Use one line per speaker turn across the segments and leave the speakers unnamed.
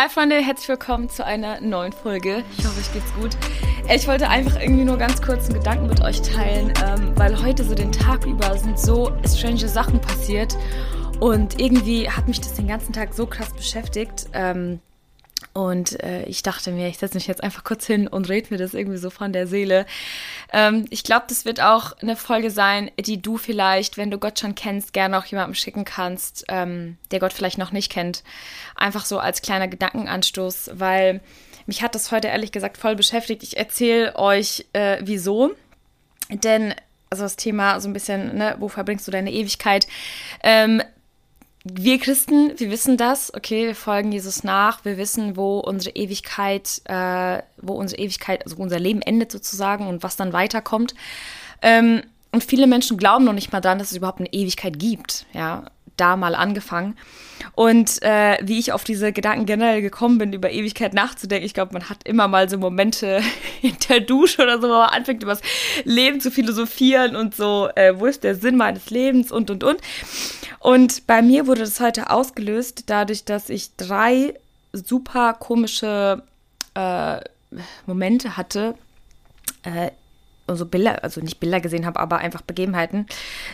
Hi Freunde, herzlich willkommen zu einer neuen Folge. Ich hoffe, euch geht's gut. Ich wollte einfach irgendwie nur ganz kurz einen Gedanken mit euch teilen, ähm, weil heute so den Tag über sind so strange Sachen passiert und irgendwie hat mich das den ganzen Tag so krass beschäftigt. Ähm, und äh, ich dachte mir, ich setze mich jetzt einfach kurz hin und rede mir das irgendwie so von der Seele. Ähm, ich glaube, das wird auch eine Folge sein, die du vielleicht, wenn du Gott schon kennst, gerne auch jemandem schicken kannst, ähm, der Gott vielleicht noch nicht kennt. Einfach so als kleiner Gedankenanstoß, weil mich hat das heute ehrlich gesagt voll beschäftigt. Ich erzähle euch, äh, wieso. Denn also das Thema so ein bisschen, ne, wo verbringst du deine Ewigkeit? Ähm, wir Christen, wir wissen das, okay, wir folgen Jesus nach, wir wissen, wo unsere Ewigkeit, äh, wo unsere Ewigkeit, also unser Leben endet sozusagen und was dann weiterkommt. Ähm, und viele Menschen glauben noch nicht mal daran, dass es überhaupt eine Ewigkeit gibt, ja, da mal angefangen. Und äh, wie ich auf diese Gedanken generell gekommen bin, über Ewigkeit nachzudenken, ich glaube, man hat immer mal so Momente in der Dusche oder so, wo man anfängt, über das Leben zu philosophieren und so, äh, wo ist der Sinn meines Lebens und, und, und. Und bei mir wurde das heute ausgelöst, dadurch, dass ich drei super komische äh, Momente hatte. Äh, also Bilder, also nicht Bilder gesehen habe, aber einfach Begebenheiten.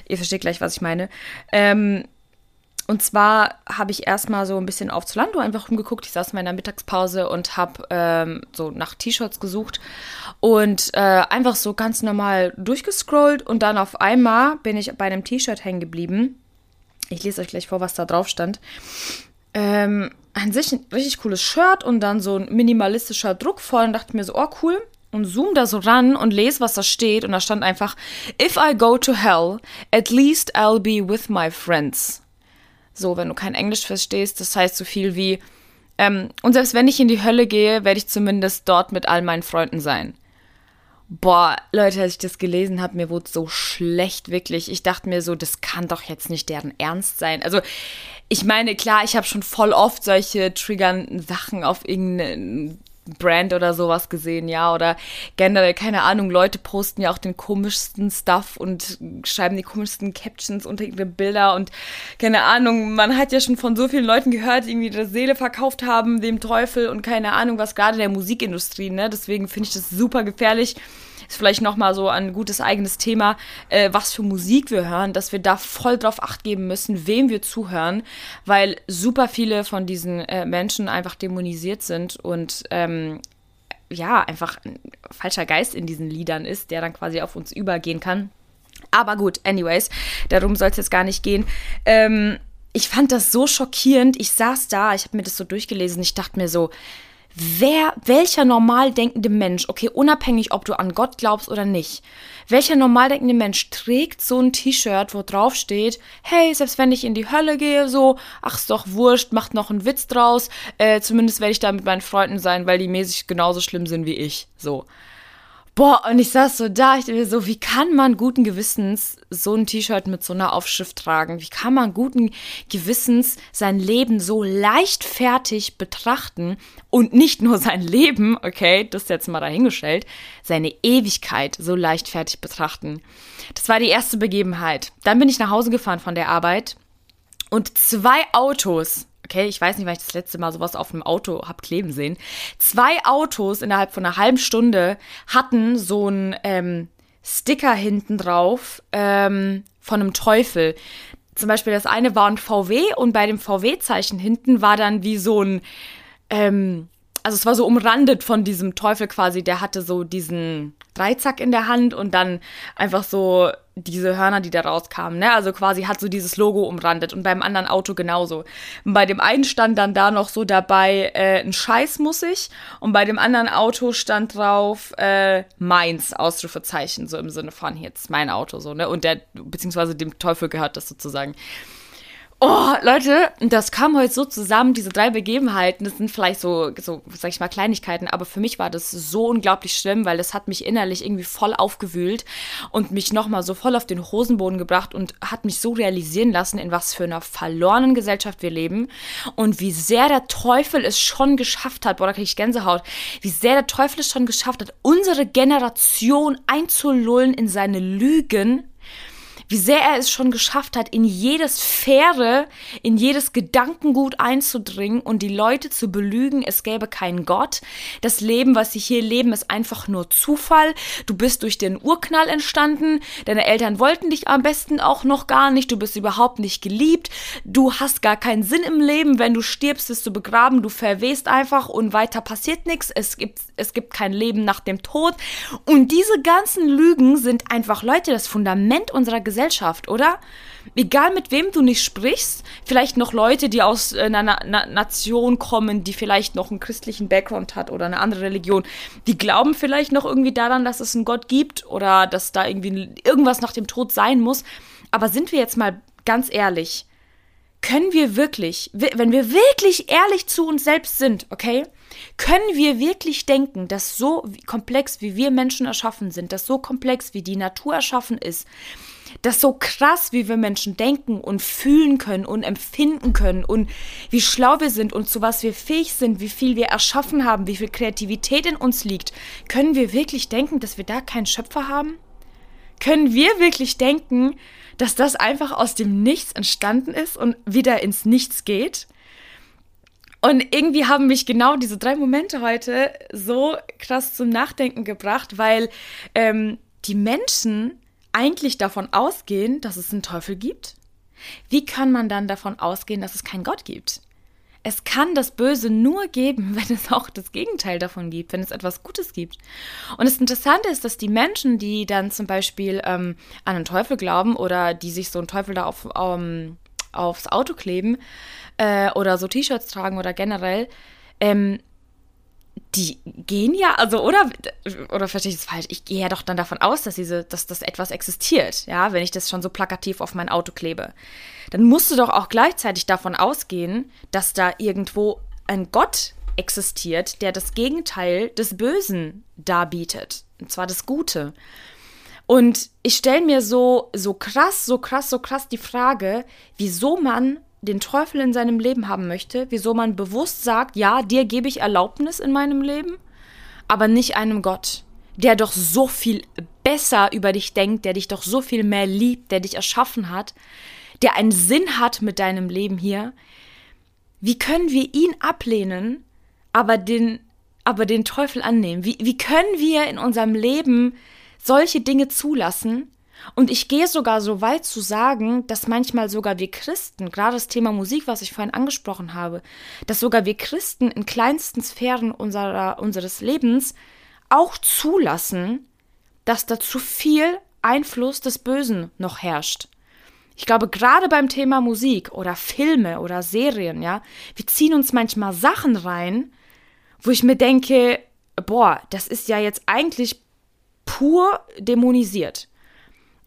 Ihr versteht gleich, was ich meine. Ähm, und zwar habe ich erstmal so ein bisschen auf Zolando einfach rumgeguckt. Ich saß in meiner Mittagspause und habe ähm, so nach T-Shirts gesucht und äh, einfach so ganz normal durchgescrollt und dann auf einmal bin ich bei einem T-Shirt hängen geblieben ich lese euch gleich vor, was da drauf stand. Ähm, an sich ein richtig cooles Shirt und dann so ein minimalistischer Druck voll und dachte mir so, oh cool. Und zoom da so ran und lese, was da steht. Und da stand einfach, if I go to hell, at least I'll be with my friends. So, wenn du kein Englisch verstehst, das heißt so viel wie, ähm, und selbst wenn ich in die Hölle gehe, werde ich zumindest dort mit all meinen Freunden sein. Boah, Leute, als ich das gelesen habe, mir wurde so schlecht, wirklich. Ich dachte mir so, das kann doch jetzt nicht deren Ernst sein. Also, ich meine, klar, ich habe schon voll oft solche triggernden Sachen auf irgendeinen Brand oder sowas gesehen, ja, oder generell, keine Ahnung, Leute posten ja auch den komischsten Stuff und schreiben die komischsten Captions unter ihre Bilder und keine Ahnung, man hat ja schon von so vielen Leuten gehört, die irgendwie ihre Seele verkauft haben, dem Teufel und keine Ahnung, was gerade der Musikindustrie, ne, deswegen finde ich das super gefährlich, ist vielleicht nochmal so ein gutes eigenes Thema, äh, was für Musik wir hören, dass wir da voll drauf acht geben müssen, wem wir zuhören, weil super viele von diesen äh, Menschen einfach dämonisiert sind und ähm, ja, einfach ein falscher Geist in diesen Liedern ist, der dann quasi auf uns übergehen kann. Aber gut, anyways, darum soll es jetzt gar nicht gehen. Ähm, ich fand das so schockierend. Ich saß da, ich habe mir das so durchgelesen, ich dachte mir so, Wer, welcher normal denkende Mensch, okay, unabhängig, ob du an Gott glaubst oder nicht, welcher normal denkende Mensch trägt so ein T-Shirt, wo drauf steht, hey, selbst wenn ich in die Hölle gehe, so, ach, ist doch wurscht, macht noch einen Witz draus, äh, zumindest werde ich da mit meinen Freunden sein, weil die mäßig genauso schlimm sind wie ich, so. Boah, und ich saß so da, ich dachte so, wie kann man guten Gewissens so ein T-Shirt mit so einer Aufschrift tragen? Wie kann man guten Gewissens sein Leben so leichtfertig betrachten und nicht nur sein Leben, okay, das ist jetzt mal dahingestellt, seine Ewigkeit so leichtfertig betrachten? Das war die erste Begebenheit. Dann bin ich nach Hause gefahren von der Arbeit und zwei Autos okay, ich weiß nicht, weil ich das letzte Mal sowas auf einem Auto hab kleben sehen. Zwei Autos innerhalb von einer halben Stunde hatten so einen ähm, Sticker hinten drauf ähm, von einem Teufel. Zum Beispiel das eine war ein VW und bei dem VW-Zeichen hinten war dann wie so ein, ähm, also es war so umrandet von diesem Teufel quasi, der hatte so diesen Dreizack in der Hand und dann einfach so diese Hörner, die da rauskamen, ne? Also quasi hat so dieses Logo umrandet und beim anderen Auto genauso. Und bei dem einen stand dann da noch so dabei, äh, ein Scheiß muss ich und bei dem anderen Auto stand drauf, äh, meins, Ausrufezeichen, so im Sinne von, jetzt mein Auto, so, ne? Und der, beziehungsweise dem Teufel gehört das sozusagen. Oh, Leute, das kam heute so zusammen, diese drei Begebenheiten, das sind vielleicht so, so, sag ich mal, Kleinigkeiten, aber für mich war das so unglaublich schlimm, weil das hat mich innerlich irgendwie voll aufgewühlt und mich nochmal so voll auf den Hosenboden gebracht und hat mich so realisieren lassen, in was für einer verlorenen Gesellschaft wir leben und wie sehr der Teufel es schon geschafft hat, boah, da krieg ich Gänsehaut, wie sehr der Teufel es schon geschafft hat, unsere Generation einzulullen in seine Lügen wie sehr er es schon geschafft hat, in jede Sphäre, in jedes Gedankengut einzudringen und die Leute zu belügen, es gäbe keinen Gott. Das Leben, was sie hier leben, ist einfach nur Zufall. Du bist durch den Urknall entstanden. Deine Eltern wollten dich am besten auch noch gar nicht. Du bist überhaupt nicht geliebt. Du hast gar keinen Sinn im Leben. Wenn du stirbst, bist du begraben. Du verwehst einfach und weiter passiert nichts. Es gibt, es gibt kein Leben nach dem Tod. Und diese ganzen Lügen sind einfach, Leute, das Fundament unserer Gesellschaft, oder? Egal mit wem du nicht sprichst, vielleicht noch Leute, die aus äh, einer Na Nation kommen, die vielleicht noch einen christlichen Background hat oder eine andere Religion, die glauben vielleicht noch irgendwie daran, dass es einen Gott gibt oder dass da irgendwie irgendwas nach dem Tod sein muss. Aber sind wir jetzt mal ganz ehrlich, können wir wirklich, wenn wir wirklich ehrlich zu uns selbst sind, okay, können wir wirklich denken, dass so komplex wie wir Menschen erschaffen sind, dass so komplex wie die Natur erschaffen ist, dass so krass wie wir Menschen denken und fühlen können und empfinden können und wie schlau wir sind und zu was wir fähig sind, wie viel wir erschaffen haben, wie viel Kreativität in uns liegt, können wir wirklich denken, dass wir da keinen Schöpfer haben? Können wir wirklich denken, dass das einfach aus dem Nichts entstanden ist und wieder ins Nichts geht? Und irgendwie haben mich genau diese drei Momente heute so krass zum Nachdenken gebracht, weil ähm, die Menschen eigentlich davon ausgehen, dass es einen Teufel gibt. Wie kann man dann davon ausgehen, dass es keinen Gott gibt? Es kann das Böse nur geben, wenn es auch das Gegenteil davon gibt, wenn es etwas Gutes gibt. Und das Interessante ist, dass die Menschen, die dann zum Beispiel ähm, an einen Teufel glauben oder die sich so einen Teufel da auf, um, ähm, aufs Auto kleben, äh, oder so T-Shirts tragen oder generell, ähm, die gehen ja, also, oder, oder verstehe ich das falsch? Ich gehe ja doch dann davon aus, dass diese, dass das etwas existiert, ja, wenn ich das schon so plakativ auf mein Auto klebe. Dann musst du doch auch gleichzeitig davon ausgehen, dass da irgendwo ein Gott existiert, der das Gegenteil des Bösen darbietet. Und zwar das Gute. Und ich stelle mir so, so krass, so krass, so krass die Frage, wieso man den Teufel in seinem Leben haben möchte, wieso man bewusst sagt, ja, dir gebe ich Erlaubnis in meinem Leben, aber nicht einem Gott, der doch so viel besser über dich denkt, der dich doch so viel mehr liebt, der dich erschaffen hat, der einen Sinn hat mit deinem Leben hier. Wie können wir ihn ablehnen, aber den, aber den Teufel annehmen? Wie, wie können wir in unserem Leben solche Dinge zulassen, und ich gehe sogar so weit zu sagen, dass manchmal sogar wir Christen, gerade das Thema Musik, was ich vorhin angesprochen habe, dass sogar wir Christen in kleinsten Sphären unserer, unseres Lebens auch zulassen, dass da zu viel Einfluss des Bösen noch herrscht. Ich glaube, gerade beim Thema Musik oder Filme oder Serien, ja, wir ziehen uns manchmal Sachen rein, wo ich mir denke, boah, das ist ja jetzt eigentlich pur dämonisiert.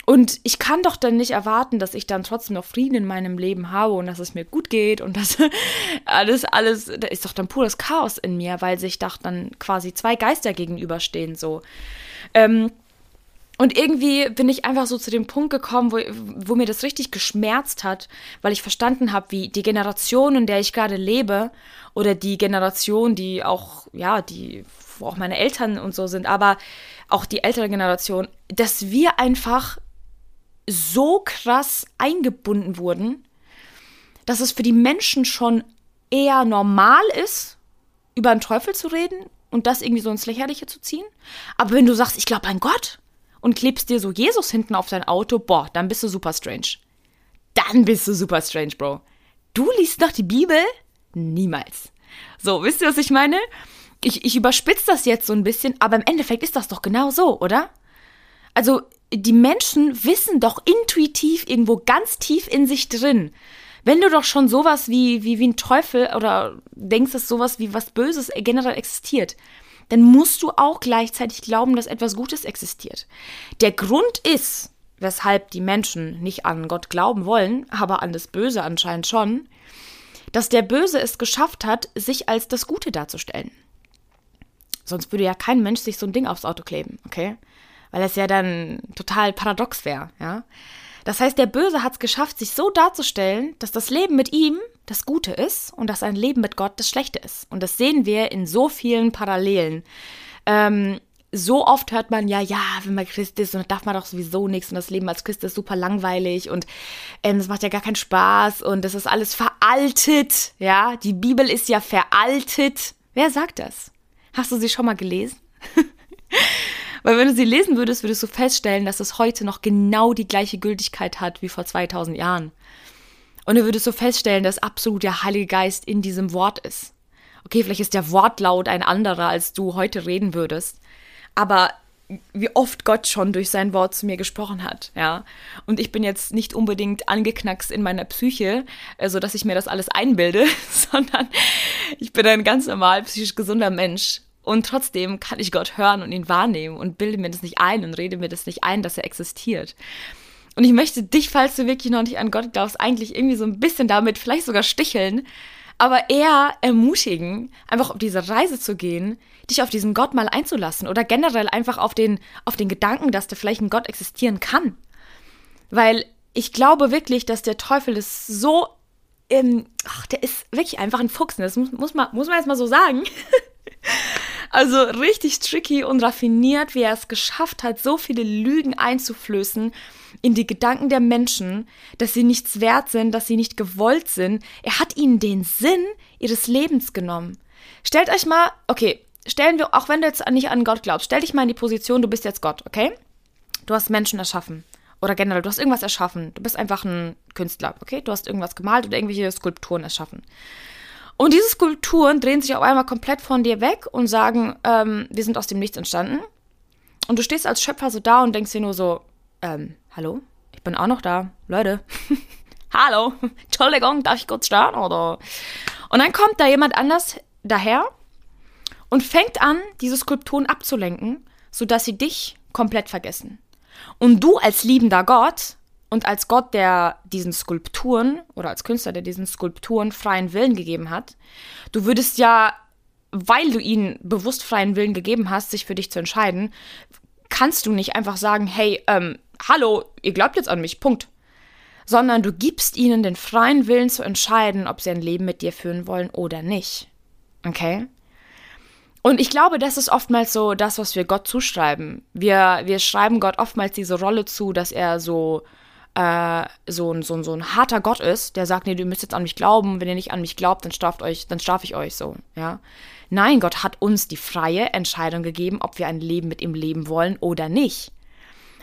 Und ich kann doch dann nicht erwarten, dass ich dann trotzdem noch Frieden in meinem Leben habe und dass es mir gut geht und dass alles, alles, da ist doch dann pures Chaos in mir, weil sich doch dann quasi zwei Geister gegenüberstehen, so. Ähm, und irgendwie bin ich einfach so zu dem Punkt gekommen, wo, wo mir das richtig geschmerzt hat, weil ich verstanden habe, wie die Generation, in der ich gerade lebe, oder die Generation, die auch, ja, die, wo auch meine Eltern und so sind, aber auch die ältere Generation, dass wir einfach so krass eingebunden wurden, dass es für die Menschen schon eher normal ist, über einen Teufel zu reden und das irgendwie so ins Lächerliche zu ziehen. Aber wenn du sagst, ich glaube an Gott und klebst dir so Jesus hinten auf dein Auto, boah, dann bist du super strange. Dann bist du super strange, Bro. Du liest noch die Bibel? Niemals. So, wisst ihr, was ich meine? Ich, ich überspitze das jetzt so ein bisschen, aber im Endeffekt ist das doch genau so, oder? Also, die Menschen wissen doch intuitiv irgendwo ganz tief in sich drin, wenn du doch schon sowas wie, wie, wie ein Teufel oder denkst, dass sowas wie was Böses generell existiert, dann musst du auch gleichzeitig glauben, dass etwas Gutes existiert. Der Grund ist, weshalb die Menschen nicht an Gott glauben wollen, aber an das Böse anscheinend schon, dass der Böse es geschafft hat, sich als das Gute darzustellen. Sonst würde ja kein Mensch sich so ein Ding aufs Auto kleben, okay? Weil es ja dann total paradox wäre, ja. Das heißt, der Böse hat es geschafft, sich so darzustellen, dass das Leben mit ihm das Gute ist und dass ein Leben mit Gott das Schlechte ist. Und das sehen wir in so vielen Parallelen. Ähm, so oft hört man ja, ja, wenn man Christ ist, und darf man doch sowieso nichts und das Leben als Christ ist super langweilig und ähm, macht ja gar keinen Spaß und das ist alles veraltet, ja, die Bibel ist ja veraltet. Wer sagt das? Hast du sie schon mal gelesen? Weil wenn du sie lesen würdest, würdest du feststellen, dass es heute noch genau die gleiche Gültigkeit hat wie vor 2000 Jahren. Und du würdest so feststellen, dass absolut der Heilige Geist in diesem Wort ist. Okay, vielleicht ist der Wortlaut ein anderer, als du heute reden würdest aber wie oft Gott schon durch sein Wort zu mir gesprochen hat, ja. Und ich bin jetzt nicht unbedingt angeknackst in meiner Psyche, so also dass ich mir das alles einbilde, sondern ich bin ein ganz normal psychisch gesunder Mensch. Und trotzdem kann ich Gott hören und ihn wahrnehmen und bilde mir das nicht ein und rede mir das nicht ein, dass er existiert. Und ich möchte dich, falls du wirklich noch nicht an Gott glaubst, eigentlich irgendwie so ein bisschen damit vielleicht sogar sticheln, aber eher ermutigen, einfach auf diese Reise zu gehen, dich auf diesen Gott mal einzulassen oder generell einfach auf den, auf den Gedanken, dass da vielleicht ein Gott existieren kann. Weil ich glaube wirklich, dass der Teufel ist so, ähm, ach, der ist wirklich einfach ein Fuchs. Das muss, muss, man, muss man jetzt mal so sagen. also richtig tricky und raffiniert, wie er es geschafft hat, so viele Lügen einzuflößen in die Gedanken der Menschen, dass sie nichts wert sind, dass sie nicht gewollt sind. Er hat ihnen den Sinn ihres Lebens genommen. Stellt euch mal, okay, stellen wir, auch wenn du jetzt nicht an Gott glaubst, stell dich mal in die Position, du bist jetzt Gott, okay? Du hast Menschen erschaffen. Oder generell, du hast irgendwas erschaffen. Du bist einfach ein Künstler, okay? Du hast irgendwas gemalt oder irgendwelche Skulpturen erschaffen. Und diese Skulpturen drehen sich auf einmal komplett von dir weg und sagen, ähm, wir sind aus dem Nichts entstanden. Und du stehst als Schöpfer so da und denkst dir nur so, ähm, hallo? Ich bin auch noch da. Leute. hallo. Entschuldigung, darf ich kurz starten, oder? Und dann kommt da jemand anders daher und fängt an, diese Skulpturen abzulenken, sodass sie dich komplett vergessen. Und du als liebender Gott und als Gott, der diesen Skulpturen oder als Künstler, der diesen Skulpturen freien Willen gegeben hat, du würdest ja, weil du ihnen bewusst freien Willen gegeben hast, sich für dich zu entscheiden, kannst du nicht einfach sagen, hey, ähm, hallo, ihr glaubt jetzt an mich, Punkt. Sondern du gibst ihnen den freien Willen zu entscheiden, ob sie ein Leben mit dir führen wollen oder nicht. Okay? Und ich glaube, das ist oftmals so das, was wir Gott zuschreiben. Wir, wir schreiben Gott oftmals diese Rolle zu, dass er so, äh, so, ein, so, ein, so ein harter Gott ist, der sagt, nee, du müsst jetzt an mich glauben, wenn ihr nicht an mich glaubt, dann straft euch, dann strafe ich euch so, ja. Nein, Gott hat uns die freie Entscheidung gegeben, ob wir ein Leben mit ihm leben wollen oder nicht.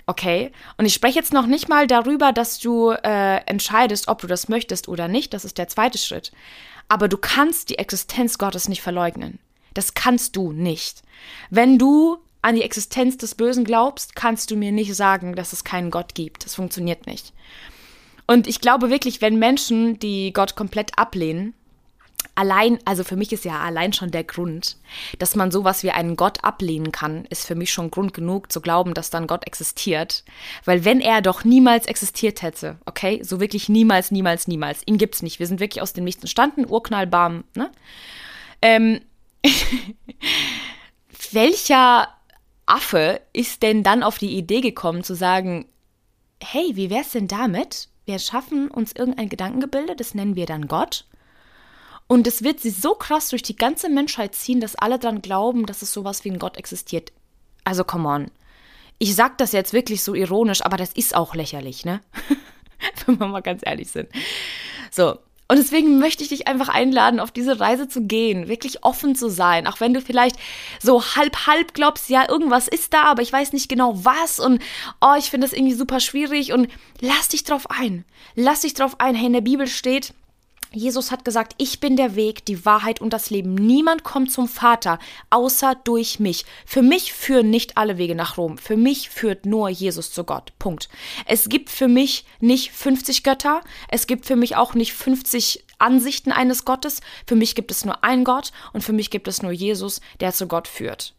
Okay? Und ich spreche jetzt noch nicht mal darüber, dass du äh, entscheidest, ob du das möchtest oder nicht. Das ist der zweite Schritt. Aber du kannst die Existenz Gottes nicht verleugnen. Das kannst du nicht. Wenn du an die Existenz des Bösen glaubst, kannst du mir nicht sagen, dass es keinen Gott gibt. Das funktioniert nicht. Und ich glaube wirklich, wenn Menschen, die Gott komplett ablehnen, allein, also für mich ist ja allein schon der Grund, dass man sowas wie einen Gott ablehnen kann, ist für mich schon Grund genug zu glauben, dass dann Gott existiert. Weil wenn er doch niemals existiert hätte, okay, so wirklich niemals, niemals, niemals, ihn gibt's nicht. Wir sind wirklich aus dem Nichts entstanden, Urknallbarm, ne? Ähm, welcher Affe ist denn dann auf die Idee gekommen zu sagen, hey, wie wär's denn damit? Wir schaffen uns irgendein Gedankengebilde, das nennen wir dann Gott. Und es wird sie so krass durch die ganze Menschheit ziehen, dass alle dann glauben, dass es sowas wie ein Gott existiert. Also, come on. Ich sag das jetzt wirklich so ironisch, aber das ist auch lächerlich, ne? Wenn wir mal ganz ehrlich sind. So, und deswegen möchte ich dich einfach einladen, auf diese Reise zu gehen, wirklich offen zu sein, auch wenn du vielleicht so halb halb glaubst, ja, irgendwas ist da, aber ich weiß nicht genau was und oh, ich finde das irgendwie super schwierig und lass dich drauf ein. Lass dich drauf ein. Hey, in der Bibel steht, Jesus hat gesagt, ich bin der Weg, die Wahrheit und das Leben. Niemand kommt zum Vater, außer durch mich. Für mich führen nicht alle Wege nach Rom. Für mich führt nur Jesus zu Gott. Punkt. Es gibt für mich nicht 50 Götter. Es gibt für mich auch nicht 50 Ansichten eines Gottes. Für mich gibt es nur einen Gott und für mich gibt es nur Jesus, der zu Gott führt.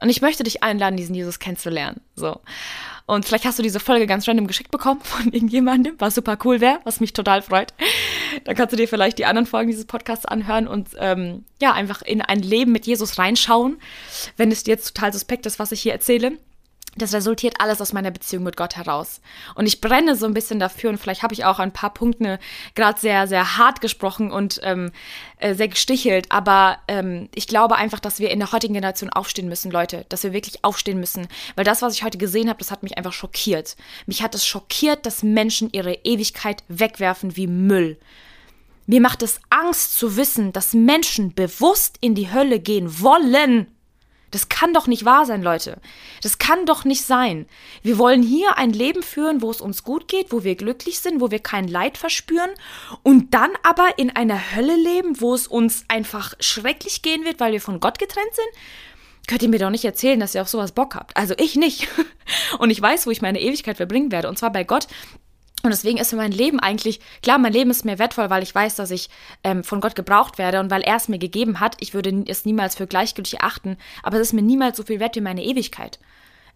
Und ich möchte dich einladen, diesen Jesus kennenzulernen. So. Und vielleicht hast du diese Folge ganz random geschickt bekommen von irgendjemandem, was super cool wäre, was mich total freut. Dann kannst du dir vielleicht die anderen Folgen dieses Podcasts anhören und ähm, ja, einfach in ein Leben mit Jesus reinschauen, wenn es dir jetzt total suspekt ist, was ich hier erzähle. Das resultiert alles aus meiner Beziehung mit Gott heraus. Und ich brenne so ein bisschen dafür und vielleicht habe ich auch ein paar Punkte gerade sehr, sehr hart gesprochen und ähm, äh, sehr gestichelt. Aber ähm, ich glaube einfach, dass wir in der heutigen Generation aufstehen müssen, Leute. Dass wir wirklich aufstehen müssen. Weil das, was ich heute gesehen habe, das hat mich einfach schockiert. Mich hat es schockiert, dass Menschen ihre Ewigkeit wegwerfen wie Müll. Mir macht es Angst zu wissen, dass Menschen bewusst in die Hölle gehen wollen das kann doch nicht wahr sein, Leute. Das kann doch nicht sein. Wir wollen hier ein Leben führen, wo es uns gut geht, wo wir glücklich sind, wo wir kein Leid verspüren und dann aber in einer Hölle leben, wo es uns einfach schrecklich gehen wird, weil wir von Gott getrennt sind. Könnt ihr mir doch nicht erzählen, dass ihr auf sowas Bock habt. Also ich nicht. Und ich weiß, wo ich meine Ewigkeit verbringen werde. Und zwar bei Gott. Und deswegen ist mein Leben eigentlich, klar, mein Leben ist mir wertvoll, weil ich weiß, dass ich ähm, von Gott gebraucht werde und weil er es mir gegeben hat. Ich würde es niemals für gleichgültig achten, aber es ist mir niemals so viel wert wie meine Ewigkeit.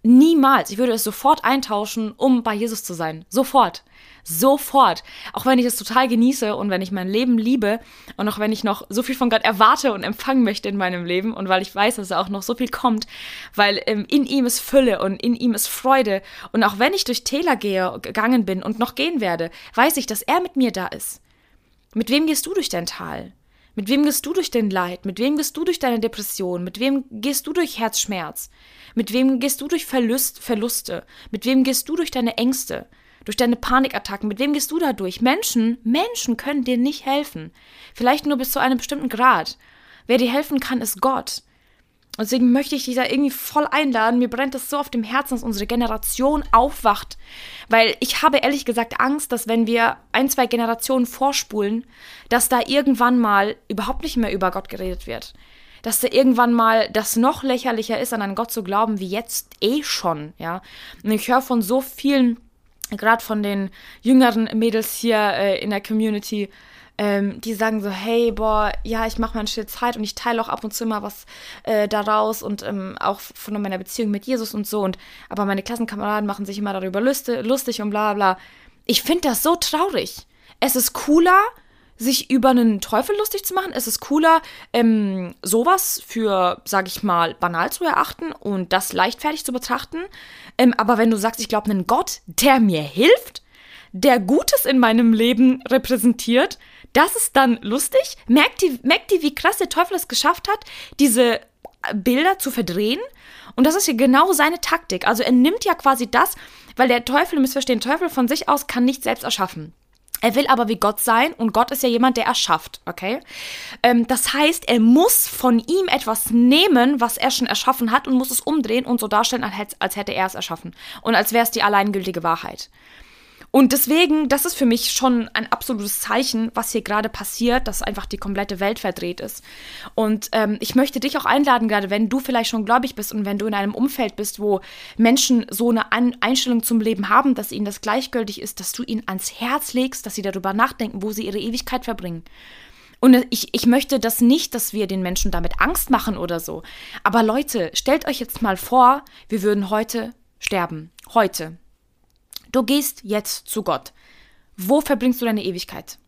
Niemals. Ich würde es sofort eintauschen, um bei Jesus zu sein. Sofort. Sofort. Auch wenn ich es total genieße und wenn ich mein Leben liebe und auch wenn ich noch so viel von Gott erwarte und empfangen möchte in meinem Leben und weil ich weiß, dass da auch noch so viel kommt, weil ähm, in ihm ist Fülle und in ihm ist Freude. Und auch wenn ich durch Täler gehe, gegangen bin und noch gehen werde, weiß ich, dass er mit mir da ist. Mit wem gehst du durch dein Tal? Mit wem gehst du durch dein Leid? Mit wem gehst du durch deine Depression? Mit wem gehst du durch Herzschmerz? Mit wem gehst du durch Verlust, Verluste? Mit wem gehst du durch deine Ängste? Durch deine Panikattacken? Mit wem gehst du da durch? Menschen, Menschen können dir nicht helfen. Vielleicht nur bis zu einem bestimmten Grad. Wer dir helfen kann, ist Gott. Deswegen möchte ich dich da irgendwie voll einladen. Mir brennt es so auf dem Herzen, dass unsere Generation aufwacht. Weil ich habe ehrlich gesagt Angst, dass wenn wir ein, zwei Generationen vorspulen, dass da irgendwann mal überhaupt nicht mehr über Gott geredet wird. Dass da irgendwann mal das noch lächerlicher ist, an einen Gott zu glauben, wie jetzt eh schon, ja. Und ich höre von so vielen, gerade von den jüngeren Mädels hier äh, in der Community, ähm, die sagen so, hey, boah, ja, ich mache eine stille Zeit und ich teile auch ab und zu mal was äh, daraus und ähm, auch von meiner Beziehung mit Jesus und so. Und aber meine Klassenkameraden machen sich immer darüber lustig und bla bla. Ich finde das so traurig. Es ist cooler, sich über einen Teufel lustig zu machen. Es ist cooler, ähm, sowas für, sag ich mal, banal zu erachten und das leichtfertig zu betrachten. Ähm, aber wenn du sagst, ich glaube einen Gott, der mir hilft, der Gutes in meinem Leben repräsentiert, das ist dann lustig. Merkt ihr, merkt ihr, wie krass der Teufel es geschafft hat, diese Bilder zu verdrehen? Und das ist hier genau seine Taktik. Also er nimmt ja quasi das, weil der Teufel, ihr müsst verstehen, Teufel von sich aus kann nicht selbst erschaffen. Er will aber wie Gott sein und Gott ist ja jemand, der erschafft, okay? Ähm, das heißt, er muss von ihm etwas nehmen, was er schon erschaffen hat und muss es umdrehen und so darstellen, als hätte er es erschaffen und als wäre es die alleingültige Wahrheit. Und deswegen, das ist für mich schon ein absolutes Zeichen, was hier gerade passiert, dass einfach die komplette Welt verdreht ist. Und ähm, ich möchte dich auch einladen, gerade wenn du vielleicht schon gläubig bist und wenn du in einem Umfeld bist, wo Menschen so eine An Einstellung zum Leben haben, dass ihnen das gleichgültig ist, dass du ihnen ans Herz legst, dass sie darüber nachdenken, wo sie ihre Ewigkeit verbringen. Und ich, ich möchte das nicht, dass wir den Menschen damit Angst machen oder so. Aber Leute, stellt euch jetzt mal vor, wir würden heute sterben. Heute. Du gehst jetzt zu Gott. Wo verbringst du deine Ewigkeit?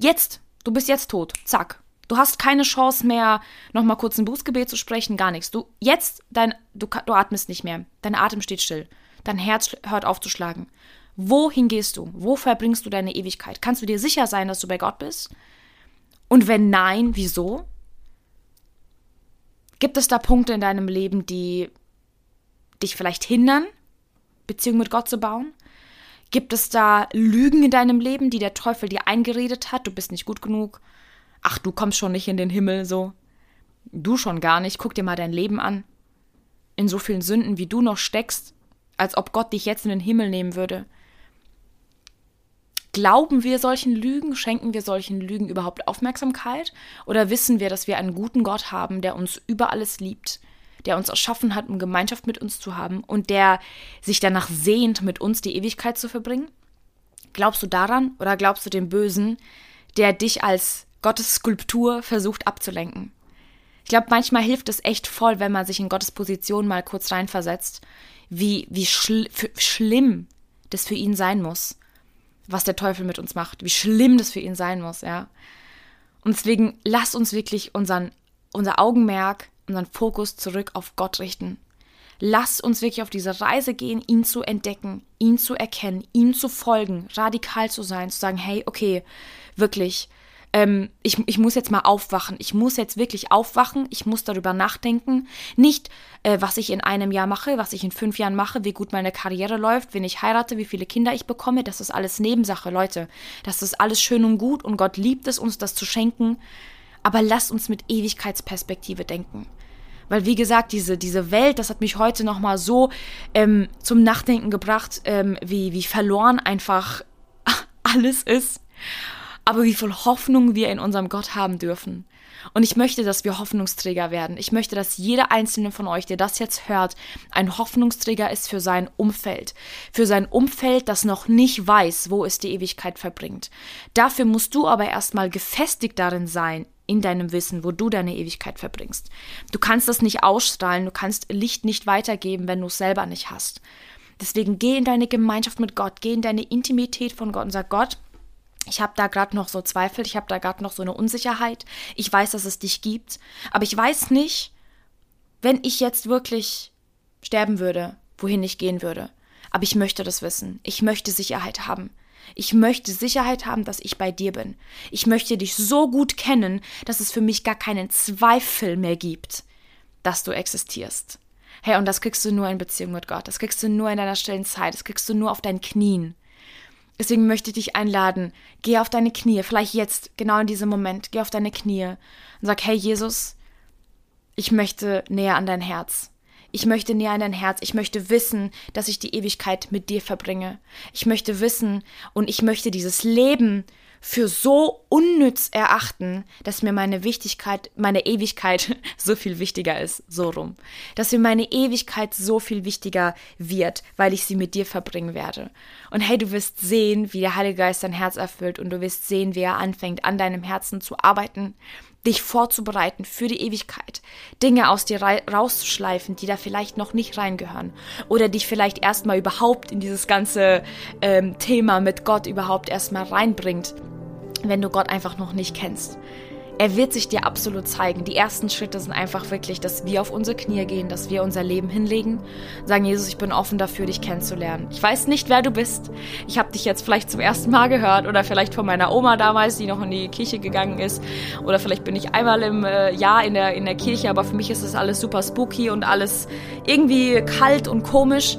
Jetzt. Du bist jetzt tot. Zack. Du hast keine Chance mehr, nochmal kurz ein Bußgebet zu sprechen, gar nichts. Du, jetzt, dein, du, du atmest nicht mehr. Dein Atem steht still. Dein Herz hört auf zu schlagen. Wohin gehst du? Wo verbringst du deine Ewigkeit? Kannst du dir sicher sein, dass du bei Gott bist? Und wenn nein, wieso? Gibt es da Punkte in deinem Leben, die dich vielleicht hindern, Beziehung mit Gott zu bauen? Gibt es da Lügen in deinem Leben, die der Teufel dir eingeredet hat? Du bist nicht gut genug. Ach, du kommst schon nicht in den Himmel, so. Du schon gar nicht. Guck dir mal dein Leben an. In so vielen Sünden, wie du noch steckst, als ob Gott dich jetzt in den Himmel nehmen würde. Glauben wir solchen Lügen? Schenken wir solchen Lügen überhaupt Aufmerksamkeit? Oder wissen wir, dass wir einen guten Gott haben, der uns über alles liebt, der uns erschaffen hat, um Gemeinschaft mit uns zu haben und der sich danach sehnt, mit uns die Ewigkeit zu verbringen? Glaubst du daran oder glaubst du dem Bösen, der dich als Gottes Skulptur versucht abzulenken? Ich glaube, manchmal hilft es echt voll, wenn man sich in Gottes Position mal kurz reinversetzt, wie, wie schl schlimm das für ihn sein muss, was der Teufel mit uns macht, wie schlimm das für ihn sein muss, ja. Und deswegen lass uns wirklich unseren, unser Augenmerk unseren Fokus zurück auf Gott richten. Lass uns wirklich auf diese Reise gehen, ihn zu entdecken, ihn zu erkennen, ihm zu folgen, radikal zu sein, zu sagen, hey, okay, wirklich, ähm, ich, ich muss jetzt mal aufwachen. Ich muss jetzt wirklich aufwachen. Ich muss darüber nachdenken. Nicht, äh, was ich in einem Jahr mache, was ich in fünf Jahren mache, wie gut meine Karriere läuft, wen ich heirate, wie viele Kinder ich bekomme. Das ist alles Nebensache, Leute. Das ist alles schön und gut und Gott liebt es, uns das zu schenken. Aber lasst uns mit Ewigkeitsperspektive denken. Weil, wie gesagt, diese, diese Welt, das hat mich heute nochmal so ähm, zum Nachdenken gebracht, ähm, wie, wie verloren einfach alles ist aber wie viel Hoffnung wir in unserem Gott haben dürfen. Und ich möchte, dass wir Hoffnungsträger werden. Ich möchte, dass jeder einzelne von euch, der das jetzt hört, ein Hoffnungsträger ist für sein Umfeld. Für sein Umfeld, das noch nicht weiß, wo es die Ewigkeit verbringt. Dafür musst du aber erstmal gefestigt darin sein, in deinem Wissen, wo du deine Ewigkeit verbringst. Du kannst das nicht ausstrahlen, du kannst Licht nicht weitergeben, wenn du es selber nicht hast. Deswegen geh in deine Gemeinschaft mit Gott, geh in deine Intimität von Gott und sag Gott, ich habe da gerade noch so Zweifel, ich habe da gerade noch so eine Unsicherheit. Ich weiß, dass es dich gibt, aber ich weiß nicht, wenn ich jetzt wirklich sterben würde, wohin ich gehen würde. Aber ich möchte das wissen. Ich möchte Sicherheit haben. Ich möchte Sicherheit haben, dass ich bei dir bin. Ich möchte dich so gut kennen, dass es für mich gar keinen Zweifel mehr gibt, dass du existierst. Hey, und das kriegst du nur in Beziehung mit Gott. Das kriegst du nur in deiner stillen Zeit. Das kriegst du nur auf deinen Knien. Deswegen möchte ich dich einladen, geh auf deine Knie, vielleicht jetzt, genau in diesem Moment, geh auf deine Knie und sag, hey Jesus, ich möchte näher an dein Herz. Ich möchte näher an dein Herz. Ich möchte wissen, dass ich die Ewigkeit mit dir verbringe. Ich möchte wissen und ich möchte dieses Leben für so unnütz erachten, dass mir meine Wichtigkeit, meine Ewigkeit so viel wichtiger ist, so rum. Dass mir meine Ewigkeit so viel wichtiger wird, weil ich sie mit dir verbringen werde. Und hey, du wirst sehen, wie der Heilige Geist dein Herz erfüllt und du wirst sehen, wie er anfängt, an deinem Herzen zu arbeiten, dich vorzubereiten für die Ewigkeit, Dinge aus dir rauszuschleifen, die da vielleicht noch nicht reingehören oder dich vielleicht erstmal überhaupt in dieses ganze ähm, Thema mit Gott überhaupt erstmal reinbringt wenn du Gott einfach noch nicht kennst. Er wird sich dir absolut zeigen. Die ersten Schritte sind einfach wirklich, dass wir auf unsere Knie gehen, dass wir unser Leben hinlegen, sagen, Jesus, ich bin offen dafür, dich kennenzulernen. Ich weiß nicht, wer du bist. Ich habe dich jetzt vielleicht zum ersten Mal gehört oder vielleicht von meiner Oma damals, die noch in die Kirche gegangen ist. Oder vielleicht bin ich einmal im äh, Jahr in der, in der Kirche, aber für mich ist das alles super spooky und alles irgendwie kalt und komisch.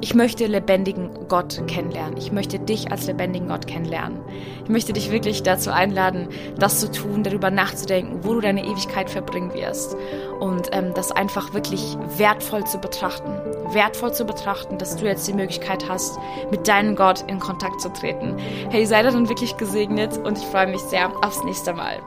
Ich möchte lebendigen Gott kennenlernen. Ich möchte dich als lebendigen Gott kennenlernen. Ich möchte dich wirklich dazu einladen, das zu tun, darüber nachzudenken, wo du deine Ewigkeit verbringen wirst. Und ähm, das einfach wirklich wertvoll zu betrachten. Wertvoll zu betrachten, dass du jetzt die Möglichkeit hast, mit deinem Gott in Kontakt zu treten. Hey, sei dann wirklich gesegnet und ich freue mich sehr aufs nächste Mal.